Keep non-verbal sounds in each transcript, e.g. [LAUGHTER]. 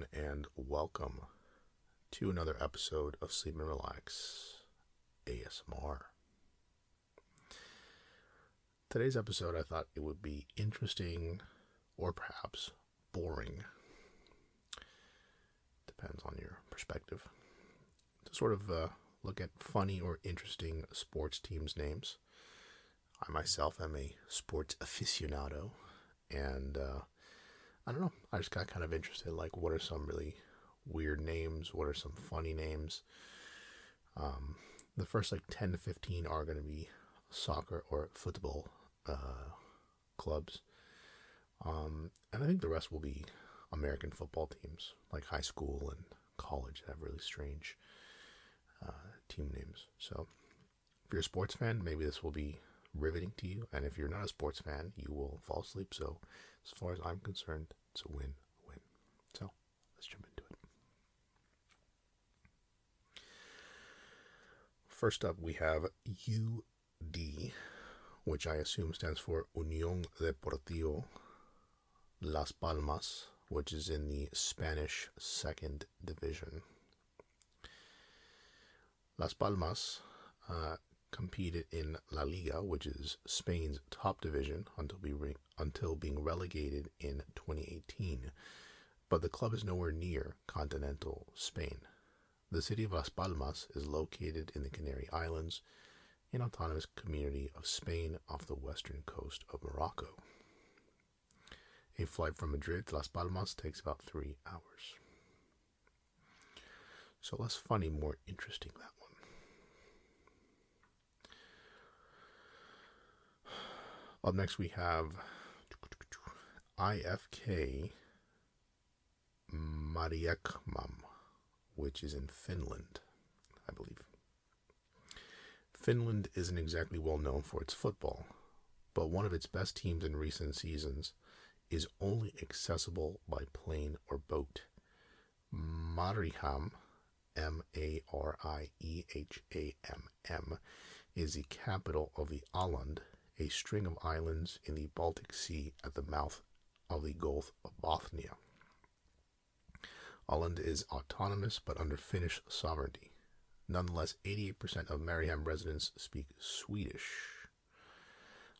everyone, and welcome to another episode of Sleep and Relax ASMR. Today's episode, I thought it would be interesting or perhaps boring. Depends on your perspective. To sort of uh, look at funny or interesting sports teams' names. I myself am a sports aficionado, and uh, I don't know. I just got kind of interested. Like, what are some really weird names? What are some funny names? Um, the first like 10 to 15 are going to be soccer or football uh, clubs. Um, and I think the rest will be American football teams, like high school and college, that have really strange uh, team names. So, if you're a sports fan, maybe this will be riveting to you. And if you're not a sports fan, you will fall asleep. So, as far as I'm concerned, it's a win win. So, let's jump into it. First up, we have UD, which I assume stands for Unión Deportivo Las Palmas, which is in the Spanish second division. Las Palmas uh, competed in La Liga, which is Spain's top division, until, be re- until being relegated in 2018. But the club is nowhere near continental Spain. The city of Las Palmas is located in the Canary Islands, an autonomous community of Spain off the western coast of Morocco. A flight from Madrid to Las Palmas takes about three hours. So less funny, more interesting that one. Up next, we have IFK Mariehamn, which is in Finland, I believe. Finland isn't exactly well known for its football, but one of its best teams in recent seasons is only accessible by plane or boat. Mariehamn, M A R I E H A M M, is the capital of the Åland a string of islands in the Baltic Sea at the mouth of the Gulf of Bothnia. Åland is autonomous but under Finnish sovereignty. Nonetheless, 88% of Mariehamn residents speak Swedish.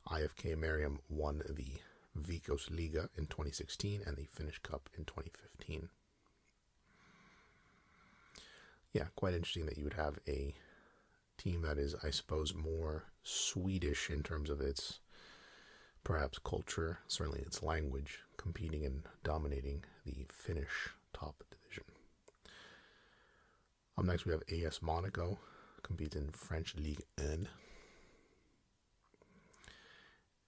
IFK Mariehamn won the Veikkausliiga in 2016 and the Finnish Cup in 2015. Yeah, quite interesting that you would have a team that is, I suppose, more Swedish in terms of its perhaps culture, certainly its language, competing and dominating the Finnish top division. Up next, we have AS Monaco, competes in French Ligue 1.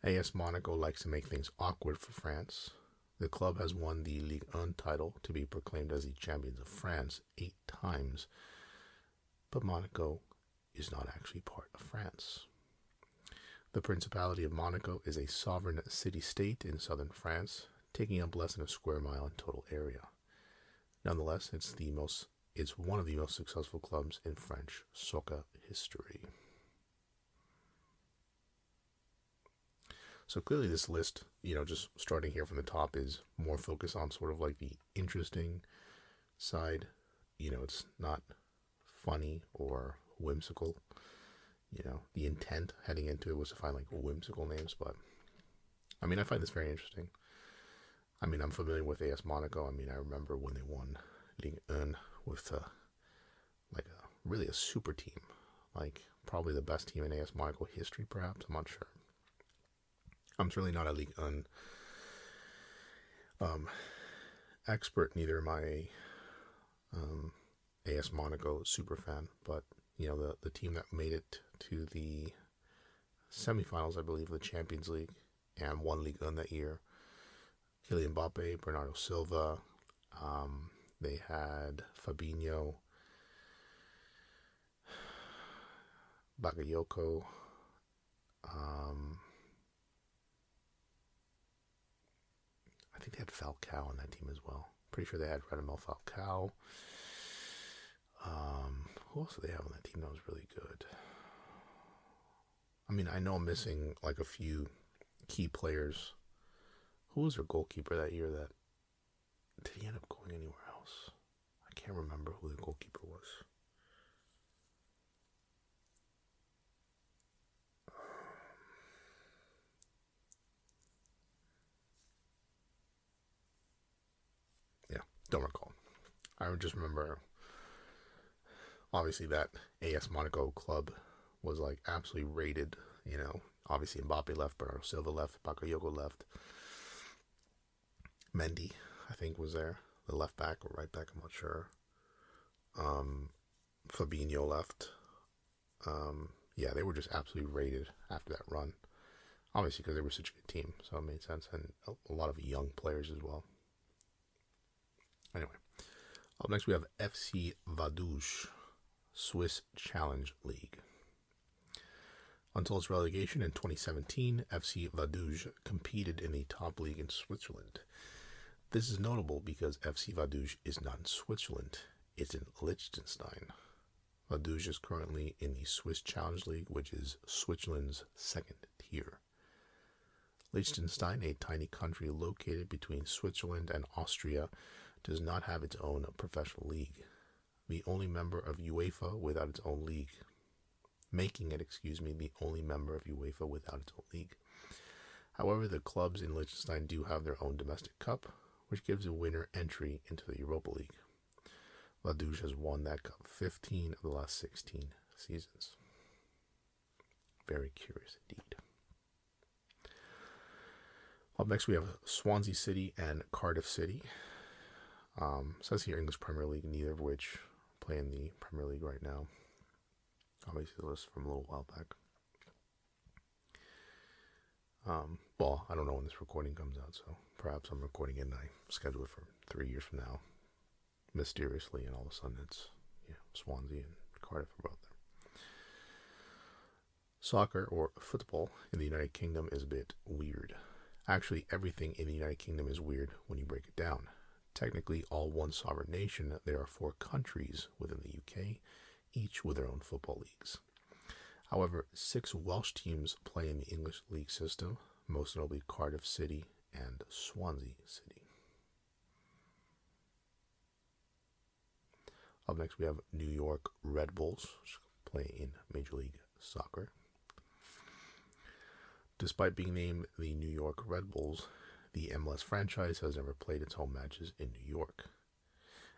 AS Monaco likes to make things awkward for France. The club has won the Ligue 1 title to be proclaimed as the champions of France eight times, but Monaco is not actually part of France. The Principality of Monaco is a sovereign city state in southern France, taking up less than a square mile in total area. Nonetheless, it's the most it's one of the most successful clubs in French soccer history. So clearly this list, you know, just starting here from the top is more focused on sort of like the interesting side. You know, it's not funny or whimsical. You know, the intent heading into it was to find like whimsical names, but I mean, I find this very interesting. I mean, I'm familiar with AS Monaco. I mean, I remember when they won Ligue 1 with uh, like a really a super team, like probably the best team in AS Monaco history, perhaps. I'm not sure. I'm certainly not a Ligue 1 um, expert, neither am I um, AS Monaco super fan, but you know the the team that made it to the semifinals, I believe, of the Champions League and won League One that year. Kylian Mbappe, Bernardo Silva. Um, they had Fabinho, Bakayoko. Um, I think they had Falcao on that team as well. Pretty sure they had Radamel Falcao. Um, who else do they have on that team that was really good? I mean, I know I'm missing like a few key players. Who was their goalkeeper that year that did he end up going anywhere else? I can't remember who the goalkeeper was. Yeah, don't recall. I just remember obviously that AS Monaco club was like absolutely rated. You know, obviously Mbappe left, Bernardo Silva left, Bakayoko left, Mendy I think was there, the left back or right back, I'm not sure. Um, Fabinho left. Um, yeah, they were just absolutely rated after that run. Obviously, because they were such a good team, so it made sense, and a lot of young players as well. Anyway, up next we have FC Vaduz, Swiss Challenge League. Until its relegation in 2017, FC Vaduz competed in the top league in Switzerland. This is notable because FC Vaduz is not in Switzerland, it's in Liechtenstein. Vaduz is currently in the Swiss Challenge League, which is Switzerland's second tier. Liechtenstein, a tiny country located between Switzerland and Austria, does not have its own professional league. The only member of UEFA without its own league, making it, excuse me, the only member of UEFA without its own league. However, the clubs in Liechtenstein do have their own domestic cup, which gives a winner entry into the Europa League. Vaduz has won that cup 15 of the last 16 seasons. Very curious indeed. Up next, we have Swansea City and Cardiff City. Um, says here English Premier League, neither of which play in the Premier League right now. Obviously, the list from a little while back. Um, well, I don't know when this recording comes out, so perhaps I'm recording it and I schedule it for three years from now, mysteriously, and all of a sudden it's you know, Swansea and Cardiff are both there. Soccer or football in the United Kingdom is a bit weird. Actually, everything in the United Kingdom is weird when you break it down. Technically, all one sovereign nation, there are four countries within the UK, each with their own football leagues. However, six Welsh teams play in the English league system, most notably Cardiff City and Swansea City. Up next, we have New York Red Bulls, play in Major League Soccer. Despite being named the New York Red Bulls, the MLS franchise has never played its home matches in New York.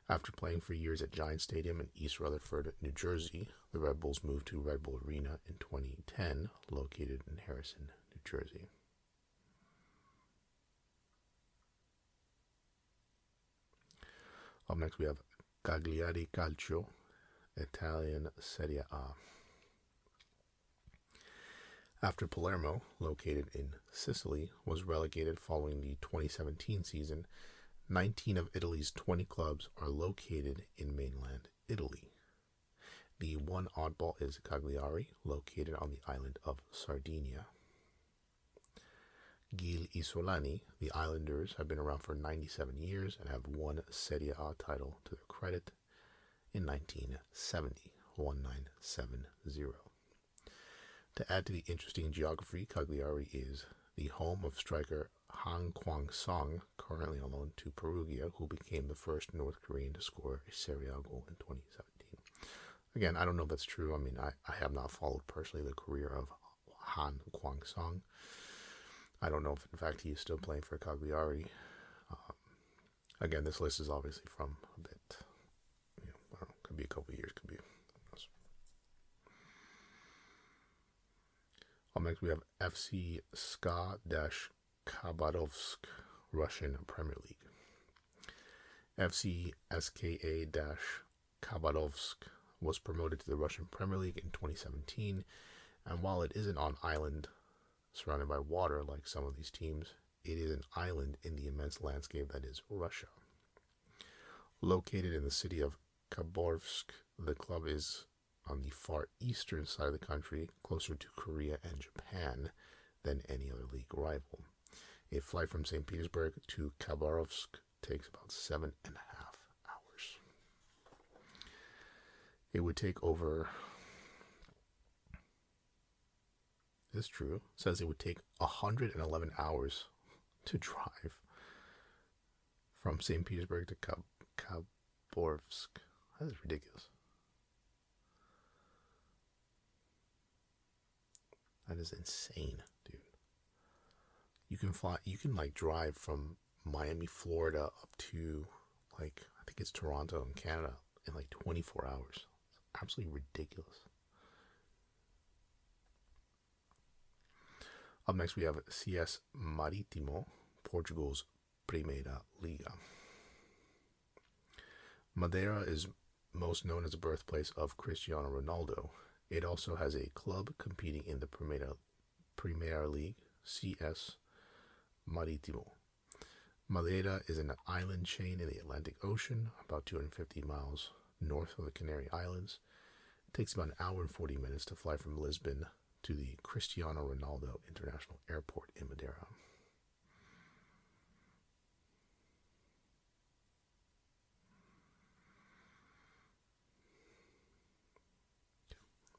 After playing for years at Giant Stadium in East Rutherford, New Jersey, the Red Bulls moved to Red Bull Arena in 2010, located in Harrison, New Jersey. Up next, we have Cagliari Calcio, Italian Serie A. After Palermo, located in Sicily, was relegated following the 2017 season, 19 of Italy's 20 clubs are located in mainland Italy. The one oddball is Cagliari, located on the island of Sardinia. Gli Isolani, the Islanders, have been around for 97 years and have won Serie A title to their credit in 1970, 1970. To add to the interesting geography, Cagliari is the home of striker Han Kwang Song, currently on loan to Perugia, who became the first North Korean to score a Serie A goal in 2017. Again, I don't know if that's true. I mean, I, I have not followed personally the career of Han Kwang Song. I don't know if, in fact, he is still playing for Cagliari. Um, again, this list is obviously from a bit, you know, know could be a couple years, next, we have FC SKA Khabarovsk Russian Premier League. FC SKA Khabarovsk was promoted to the Russian Premier League in 2017, and while it isn't on island surrounded by water like some of these teams, it is an island in the immense landscape that is Russia. Located in the city of Khabarovsk, the club is on the far eastern side of the country, closer to Korea and Japan than any other league rival. A flight from St. Petersburg to Khabarovsk takes about seven and a half hours. It would take over. This is true. It says it would take 111 hours to drive from St. Petersburg to Khabarovsk. That is ridiculous. That is insane, dude. You can fly, you can like drive from Miami, Florida up to like, I think it's Toronto in Canada in like 24 hours. It's absolutely ridiculous. Up next, we have CS Maritimo, Portugal's Primeira Liga. Madeira is most known as the birthplace of Cristiano Ronaldo. It also has a club competing in the Primeira, Primeira League, CS Maritimo. Madeira is an island chain in the Atlantic Ocean, about 250 miles north of the Canary Islands. It takes about an hour and 40 minutes to fly from Lisbon to the Cristiano Ronaldo International Airport in Madeira.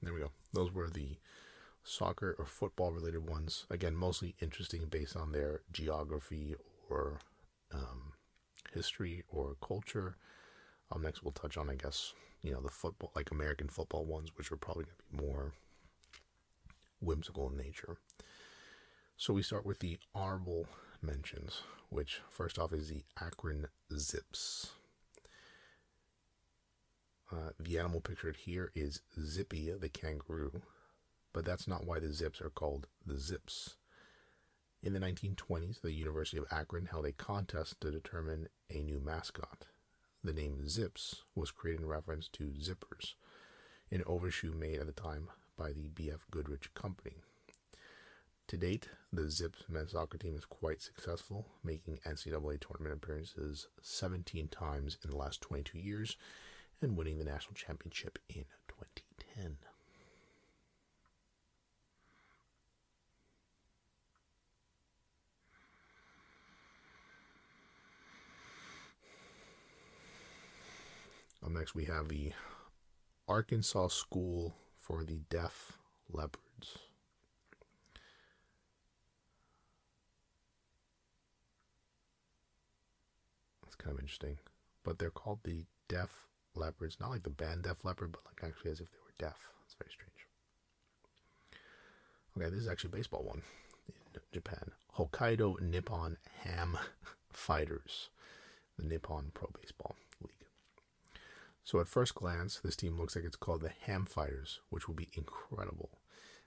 There we go. Those were the soccer or football related ones. Again, mostly interesting based on their geography or um, history or culture. Um, next, we'll touch on, I guess, you know, the football, like American football ones, which are probably going to be more whimsical in nature. So we start with the honorable mentions, which first off is the Akron Zips. Uh, the animal pictured here is Zippy the kangaroo, but that's not why the Zips are called the Zips. In the 1920s, the University of Akron held a contest to determine a new mascot. The name Zips was created in reference to zippers, an overshoe made at the time by the BF Goodrich Company. To date, the Zips men's soccer team is quite successful, making NCAA tournament appearances 17 times in the last 22 years and winning the national championship in 2010. Up next, we have the Arkansas School for the Deaf Leopards. That's kind of interesting. But they're called the Deaf Leopards, not like the band Def Leppard, but like actually as if they were deaf. It's very strange. Okay, this is actually baseball one in Japan. Hokkaido Nippon Ham Fighters, the Nippon Pro Baseball League. So at first glance, this team looks like it's called the Ham Fighters, which would be incredible.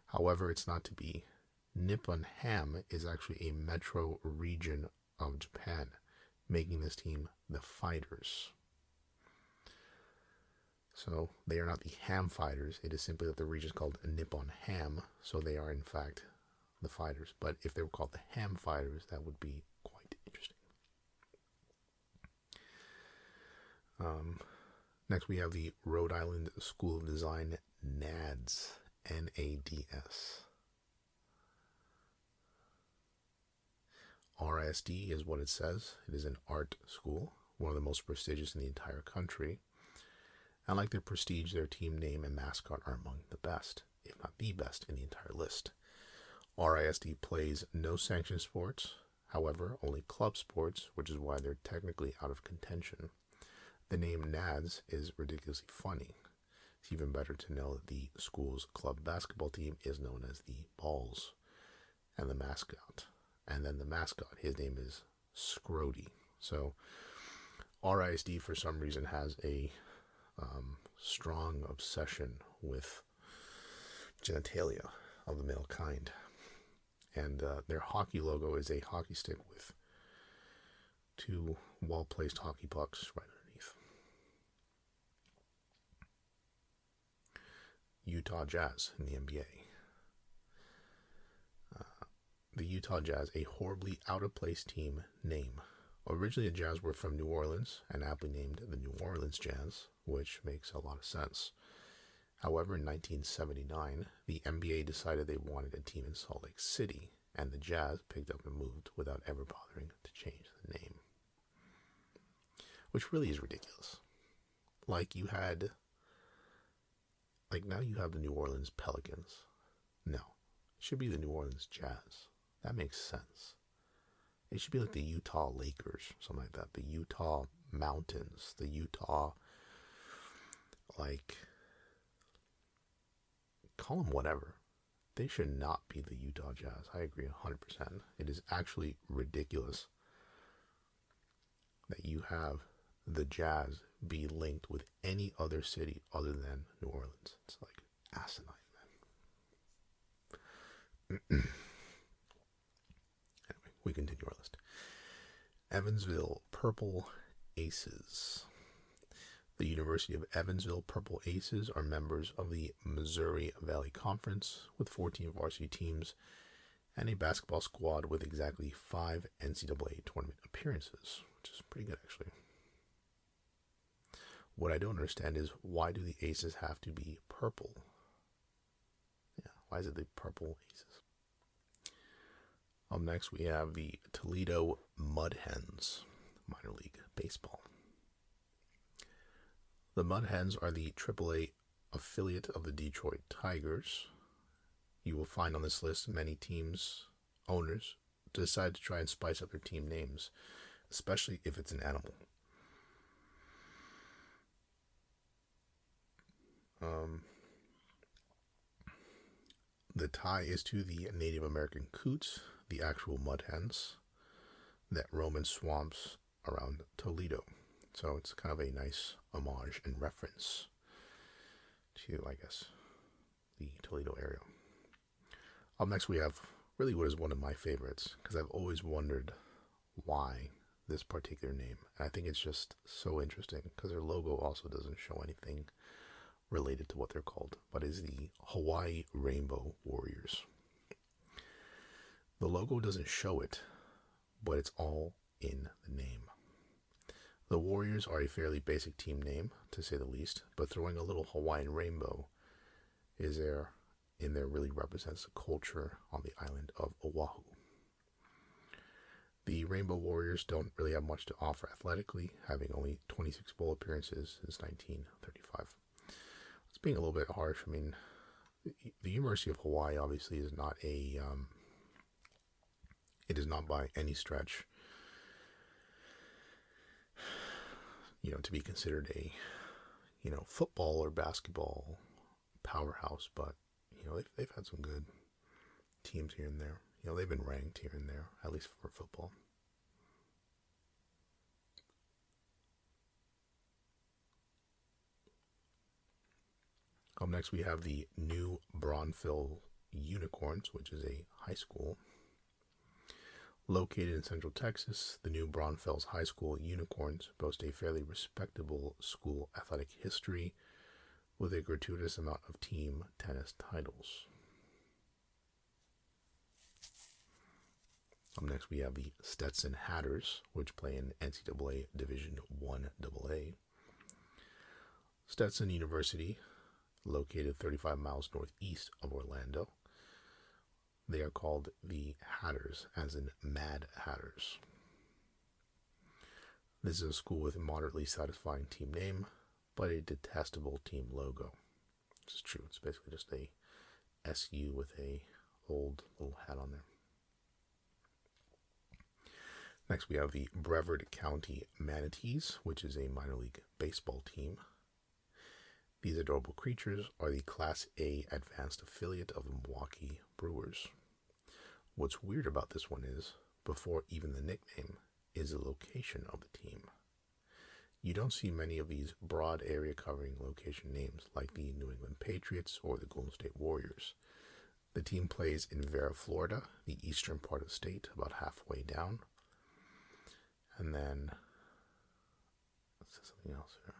However, it's not to be. Nippon Ham is actually a metro region of Japan, making this team the Fighters. So they are not the Ham Fighters. It is simply that the region is called Nippon Ham, so they are in fact the Fighters. But if they were called the Ham Fighters, that would be quite interesting. Um, next, we have the Rhode Island School of Design NADS. N A D S. RISD is what it says. It is an art school, one of the most prestigious in the entire country. And like their prestige, their team name and mascot are among the best, if not the best, in the entire list. RISD plays no sanctioned sports, however, only club sports, which is why they're technically out of contention. The name NADS is ridiculously funny. It's even better to know that the school's club basketball team is known as the Balls and the mascot. And then the mascot, his name is Scrotie. So RISD for some reason has a um, strong obsession with genitalia of the male kind. And uh, their hockey logo is a hockey stick with two well placed hockey pucks right underneath. Utah Jazz in the NBA. Uh, the Utah Jazz, a horribly out of place team name. Originally, the Jazz were from New Orleans and aptly named the New Orleans Jazz, which makes a lot of sense. However, in 1979, the NBA decided they wanted a team in Salt Lake City, and the Jazz picked up and moved without ever bothering to change the name. Which really is ridiculous. Like, you had. Like, now you have the New Orleans Pelicans. No, it should be the New Orleans Jazz. That makes sense. It should be like the Utah Lakers, something like that. The Utah Mountains, the Utah, like, call them whatever. They should not be the Utah Jazz. I agree 100%. It is actually ridiculous that you have the Jazz be linked with any other city other than New Orleans. It's like asinine, man. [CLEARS THROAT] anyway, we continue our list. Evansville Purple Aces. The University of Evansville Purple Aces are members of the Missouri Valley Conference with 14 varsity teams and a basketball squad with exactly five NCAA tournament appearances, which is pretty good actually. What I don't understand is why do the aces have to be purple? Yeah, why is it the purple aces? Up next, we have the Toledo Mud Hens, minor league baseball. The Mud Hens are the AAA affiliate of the Detroit Tigers. You will find on this list many teams, owners, decide to try and spice up their team names, especially if it's an animal. Um, the tie is to the Native American coots, the actual mud hens that roam in swamps around Toledo. So it's kind of a nice homage and reference to, I guess, the Toledo area. Up next, we have really what is one of my favorites because I've always wondered why this particular name. And I think it's just so interesting because their logo also doesn't show anything related to what they're called, but is the Hawaii Rainbow Warriors. The logo doesn't show it, but it's all in the name. The Warriors are a fairly basic team name, to say the least, but throwing a little Hawaiian rainbow is there in there really represents the culture on the island of Oahu. The Rainbow Warriors don't really have much to offer athletically, having only 26 bowl appearances since 1935 it's being a little bit harsh. I mean, the University of Hawaii obviously is not a, um, it is not by any stretch, you know, to be considered a, you know, football or basketball powerhouse, but, you know, they've, they've had some good teams here and there. You know, they've been ranked here and there, at least for football. Up next, we have the new Braunfels Unicorns, which is a high school. Located in Central Texas, the new Braunfels High School Unicorns boast a fairly respectable school athletic history with a gratuitous amount of team tennis titles. Up next, we have the Stetson Hatters, which play in NCAA Division 1 AA. Stetson University located 35 miles northeast of Orlando. They are called the Hatters, as in Mad Hatters. This is a school with a moderately satisfying team name, but a detestable team logo. This is true. It's basically just a SU with a old little hat on there. Next, we have the Brevard County Manatees, which is a minor league baseball team these adorable creatures are the Class A advanced affiliate of the Milwaukee Brewers. What's weird about this one is, before even the nickname, is the location of the team. You don't see many of these broad area covering location names like the New England Patriots or the Golden State Warriors. The team plays in Viera, Florida, the eastern part of the state, about halfway down. And then, let's something else here.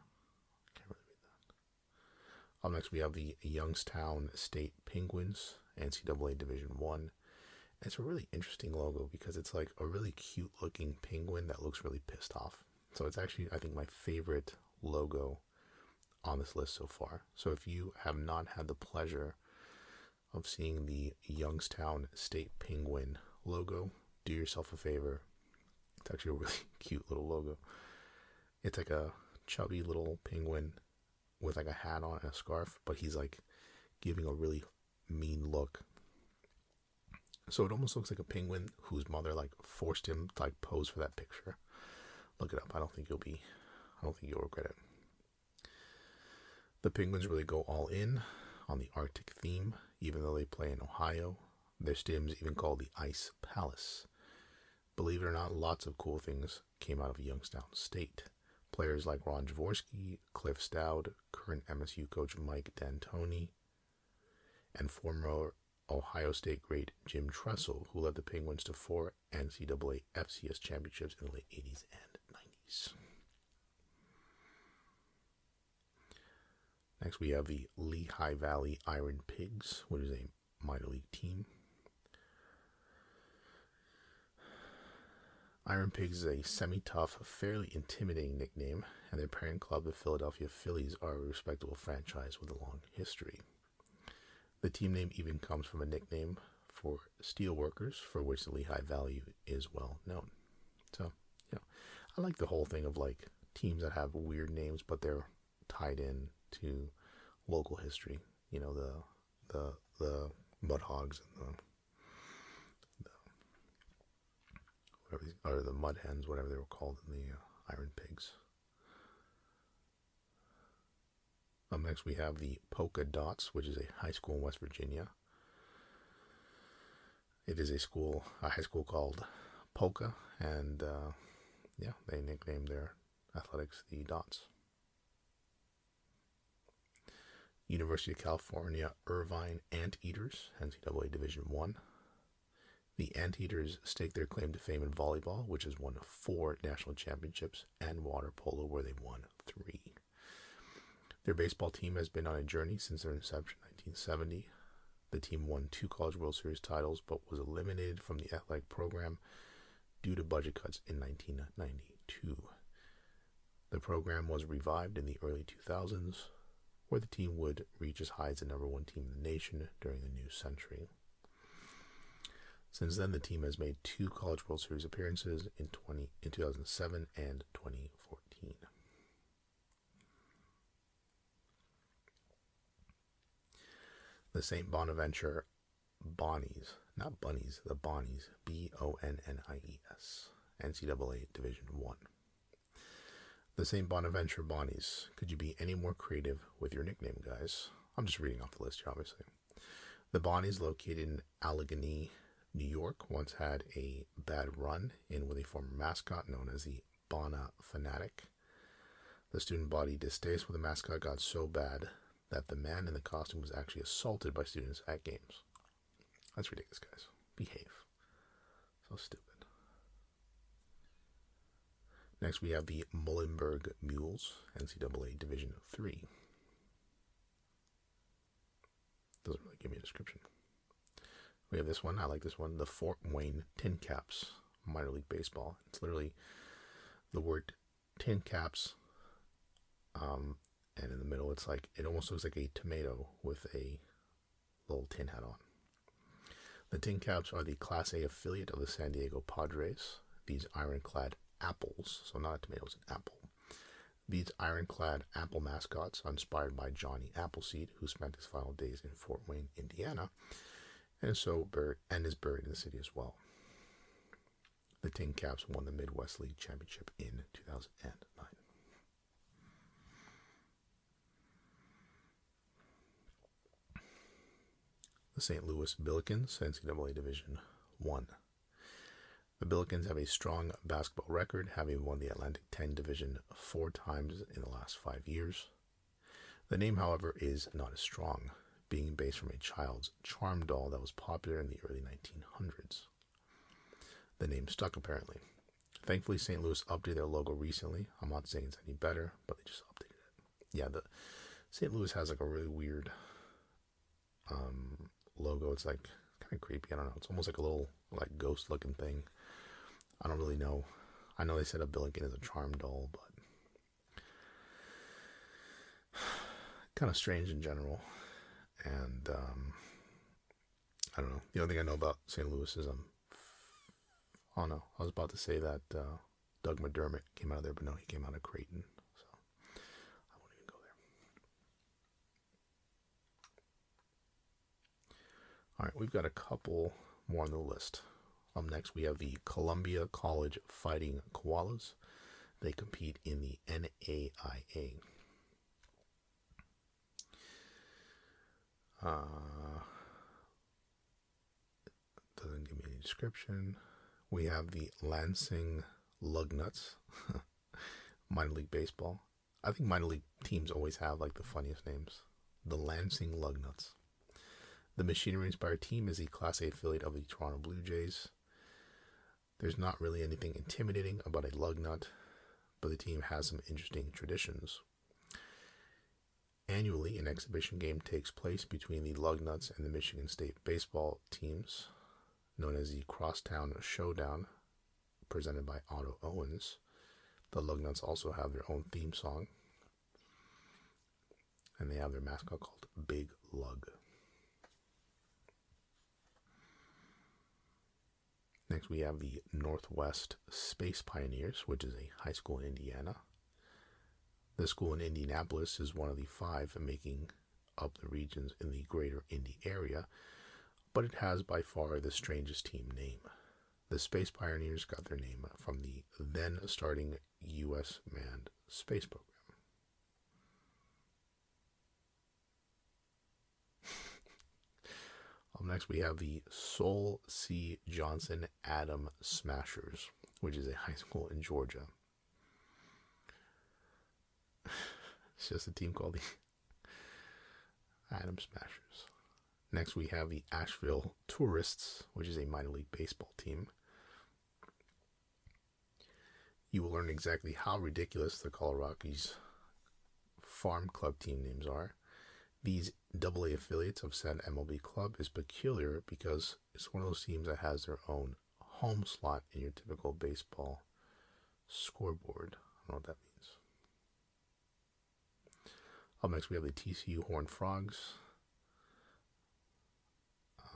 Up next, we have the Youngstown State Penguins, NCAA Division One. It's a really interesting logo because it's like a really cute looking penguin that looks really pissed off. So it's actually, I think, my favorite logo on this list so far. So if you have not had the pleasure of seeing the Youngstown State Penguin logo, do yourself a favor. It's actually a really [LAUGHS] cute little logo. It's like a chubby little penguin with like a hat on and a scarf, but he's like giving a really mean look. So it almost looks like a penguin whose mother like forced him to like pose for that picture. Look it up. I don't think you'll be I don't think you'll regret it. The Penguins really go all in on the Arctic theme, even though they play in Ohio. Their stadium is even called the Ice Palace. Believe it or not, lots of cool things came out of Youngstown State. Players like Ron Jaworski, Cliff Stoudt, current MSU coach Mike D'Antoni, and former Ohio State great Jim Tressel, who led the Penguins to four NCAA FCS championships in the late 80s and 90s. Next, we have the Lehigh Valley Iron Pigs, which is a minor league team. Iron Pigs is a semi tough, fairly intimidating nickname, and their parent club, the Philadelphia Phillies, are a respectable franchise with a long history. The team name even comes from a nickname for steelworkers, for which the Lehigh Valley is well known. So, know, I like the whole thing of like teams that have weird names, but they're tied in to local history. You know, the the the mud hogs and the whatever, or the mud hens, whatever they were called in the uh, Iron Pigs. Next, we have the Poca Dots, which is a high school in West Virginia. It is a school, a high school called Poca, and uh, yeah, they nicknamed their athletics the Dots. University of California Irvine Anteaters, NCAA Division One. The Anteaters stake their claim to fame in volleyball, which has won four national championships, and water polo, where they won three. Their baseball team has been on a journey since their inception in 1970. The team won two College World Series titles, but was eliminated from the athletic program due to budget cuts in 1992. The program was revived in the early 2000s, where the team would reach as high as the number one team in the nation during the new century. Since then, the team has made two College World Series appearances in 20 in 2007 and 2014. The St. Bonaventure Bonnies, not Bunnies, the Bonnies, B O N N I E S, NCAA Division 1. The St. Bonaventure Bonnies. Could you be any more creative with your nickname, guys? I'm just reading off the list here, obviously. The Bonnies, located in Allegany, New York once had a bad run in with a former mascot known as the Bonna Fanatic. The student body distaste with the mascot got so bad that the man in the costume was actually assaulted by students at games. That's ridiculous, guys. Behave. So stupid. Next, we have the Muhlenberg Mules, NCAA Division 3. Doesn't really give me a description. We have this one. I like this one. The Fort Wayne Tin Caps, minor league baseball. It's literally the word tin caps. Um, and in the middle, it's like, it almost looks like a tomato with a little tin hat on. The Tin Caps are the Class A affiliate of the San Diego Padres. These ironclad apples, so not a tomato, it's an apple. These ironclad apple mascots inspired by Johnny Appleseed, who spent his final days in Fort Wayne, Indiana, and so buried, and is buried in the city as well. The Tin Caps won the Midwest League Championship in 2009. The St. Louis Billikens, NCAA Division 1. The Billikens have a strong basketball record, having won the Atlantic 10 Division four times in the last five years. The name, however, is not as strong being based from a child's charm doll that was popular in the early 1900s. The name stuck apparently. Thankfully, St. Louis updated their logo recently. I'm not saying it's any better, but they just updated it. Yeah, the St. Louis has like a really weird um, logo. It's like kind of creepy. I don't know. It's almost like a little like ghost looking thing. I don't really know. I know they said a Billiken is a charm doll, but [SIGHS] kind of strange in general. And um, I don't know. The only thing I know about St. Louis is um, oh no, I was about to say that uh, Doug McDermott came out of there, but no, he came out of Creighton. So I won't even go there. All right, we've got a couple More on the list. Up next, we have the Columbia College Fighting Koalas. They compete in the NAIA. Uh, doesn't give me any description. We have the Lansing Lugnuts, [LAUGHS] minor league baseball. I think minor league teams always have like the funniest names. The Lansing Lugnuts. The machinery inspired team is the Class A affiliate of the Toronto Blue Jays. There's not really anything intimidating about a lug nut, but the team has some interesting traditions. Annually, an exhibition game takes place between the Lugnuts and the Michigan State baseball teams, known as the Crosstown Showdown, presented by Auto-Owners. The Lugnuts also have their own theme song, and they have their mascot called Big Lug. Next, we have the Northwest Space Pioneers, which is a high school in Indiana. The school in Indianapolis is one of the five making up the regions in the greater Indy area, but it has by far the strangest team name. The Space Pioneers got their name from the then starting U.S. manned space program. [LAUGHS] Up next, we have the Sol C. Johnson Atom Smashers, which is a high school in Georgia. It's just a team called the [LAUGHS] Atom Smashers. Next, we have the Asheville Tourists, which is a minor league baseball team. You will learn exactly how ridiculous the Colorado Rockies farm club team names are. These AA affiliates of said MLB club is peculiar because it's one of those teams that has their own home slot in your typical baseball scoreboard. I don't know what that means. Up next, we have the TCU Horned Frogs.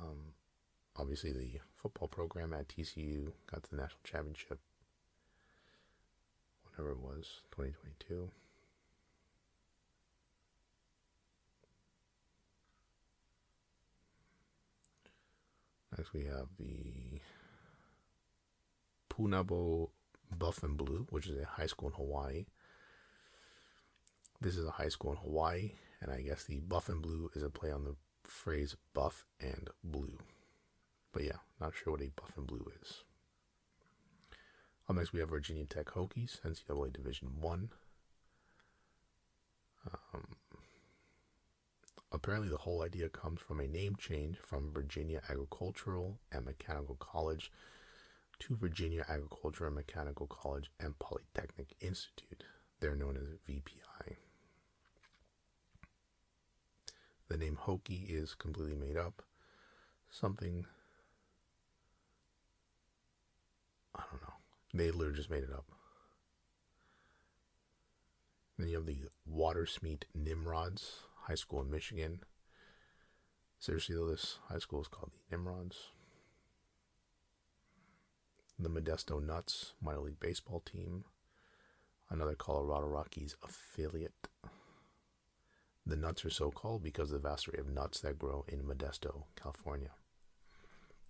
Um, obviously, the football program at TCU got the national championship, whatever it was, 2022. Next, we have the Punahou Buff and Blue, which is a high school in Hawaii. This is a high school in Hawaii, and I guess the buff and blue is a play on the phrase buff and blue. But yeah, not sure what a buff and blue is. Up next, we have Virginia Tech Hokies, NCAA Division One. Um, apparently, the whole idea comes from a name change from Virginia Agricultural and Mechanical College to Virginia Agricultural and Mechanical College and Polytechnic Institute. They're known as VPI. The name Hokie is completely made up. Something. I don't know. They literally just made it up. Then you have the Watersmeet Nimrods High School in Michigan. Seriously, though, this high school is called the Nimrods. The Modesto Nuts minor league baseball team. Another Colorado Rockies affiliate. The nuts are so called because of the vast array of nuts that grow in Modesto, California.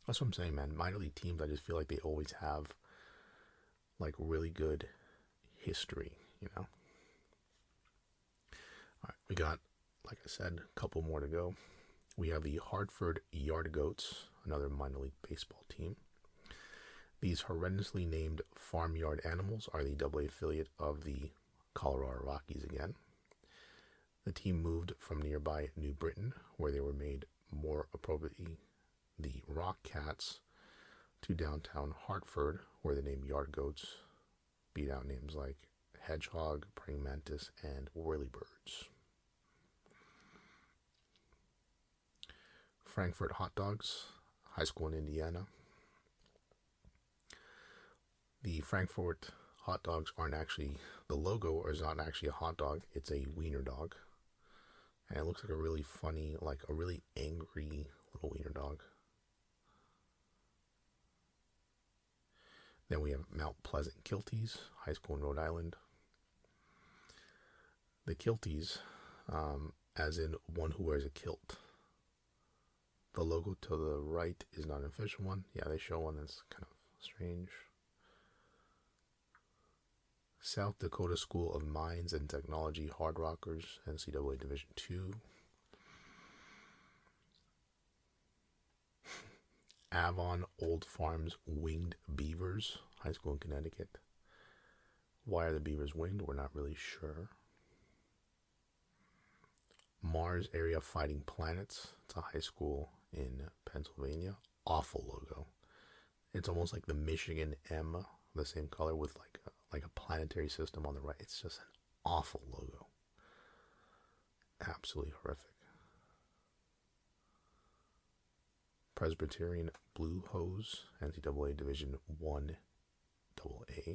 That's what I'm saying, man. Minor league teams, I just feel like they always have like really good history, you know. All right, we got, like I said, a couple more to go. We have the Hartford Yard Goats, another minor league baseball team. These horrendously named farmyard animals are the double affiliate of the Colorado Rockies again. The team moved from nearby New Britain, where they were made more appropriately the Rock Cats, to downtown Hartford, where the name Yard Goats beat out names like Hedgehog, Praying Mantis, and Whirlybirds. Frankfort Hot Dogs, high school in Indiana. The Frankfort hot dogs aren't actually, the logo is not actually a hot dog, it's a wiener dog and it looks like a really funny, like a really angry little wiener dog. Then we have Mount Pleasant Kilties, high school in Rhode Island. The Kilties, um, as in one who wears a kilt. The logo to the right is not an official one. Yeah, they show one that's kind of strange. South Dakota School of Mines and Technology Hard Rockers, NCAA Division II. [LAUGHS] Avon Old Farms Winged Beavers, high school in Connecticut. Why are the beavers winged? We're not really sure. Mars Area Fighting Planets. It's a high school in Pennsylvania. Awful logo. It's almost like the Michigan M, the same color with like a, like a planetary system on the right. It's just an awful logo. Absolutely horrific. Presbyterian Blue Hose, NCAA Division 1 AA.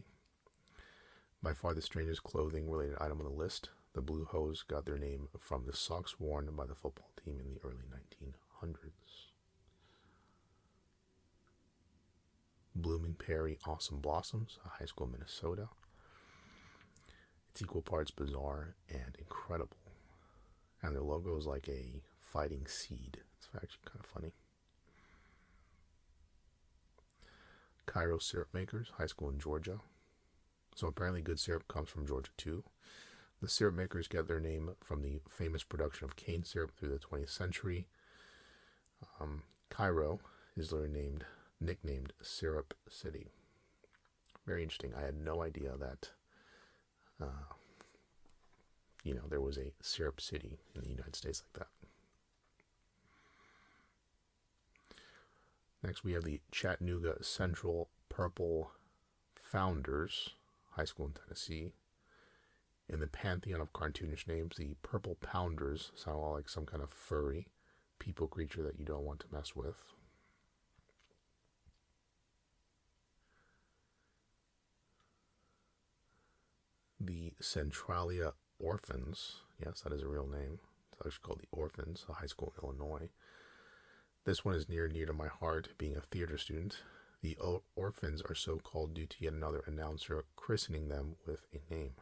By far the strangest clothing related item on the list, the Blue Hose got their name from the socks worn by the football team in the early 1900s. Blooming Prairie Awesome Blossoms, a high school in Minnesota. It's equal parts bizarre and incredible. And their logo is like a fighting seed. It's actually kind of funny. Cairo Syrup Makers, high school in Georgia. So apparently, good syrup comes from Georgia too. The syrup makers get their name from the famous production of cane syrup through the 20th century. Um, Cairo is literally named, nicknamed Syrup City. Very interesting. I had no idea that, uh, you know, there was a syrup city in the United States like that. Next, we have the Chattanooga Central Purple Pounders High School in Tennessee. In the pantheon of cartoonish names, the Purple Pounders sound like some kind of furry people creature that you don't want to mess with. The Centralia Orphans, yes, that is a real name. It's actually called the Orphans, a high school in Illinois. This one is near and dear to my heart, being a theater student. The orphans are so called due to yet another announcer christening them with a name.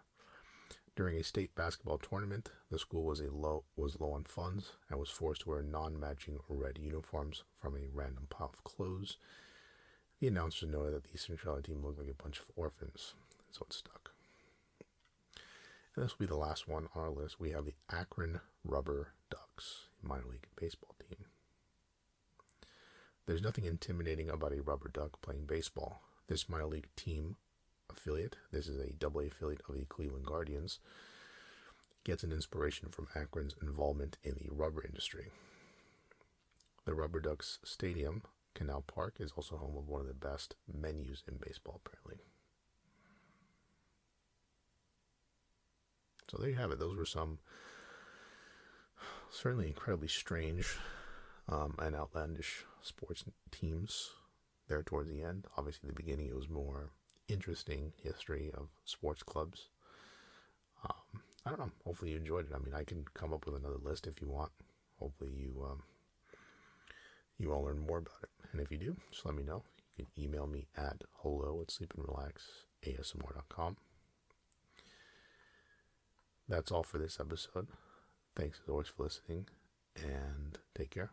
During a state basketball tournament, the school was a low was low on funds and was forced to wear non-matching red uniforms from a random pile of clothes. The announcer noted that the Centralia team looked like a bunch of orphans, so it stuck. And this will be the last one on our list. We have the Akron Rubber Ducks, minor league baseball team. There's nothing intimidating about a rubber duck playing baseball. This minor league team affiliate, this is a double affiliate of the Cleveland Guardians, gets an inspiration from Akron's involvement in the rubber industry. The Rubber Ducks Stadium, Canal Park, is also home of one of the best menus in baseball, apparently. So there you have it. Those were some certainly incredibly strange um, and outlandish sports teams there towards the end. Obviously, the beginning it was more interesting history of sports clubs. Um, I don't know. Hopefully, you enjoyed it. I mean, I can come up with another list if you want. Hopefully, you um, you all learn more about it. And if you do, just let me know. You can email me at hello at sleepandrelaxasmr.com. That's all for this episode. Thanks as always for listening, and take care.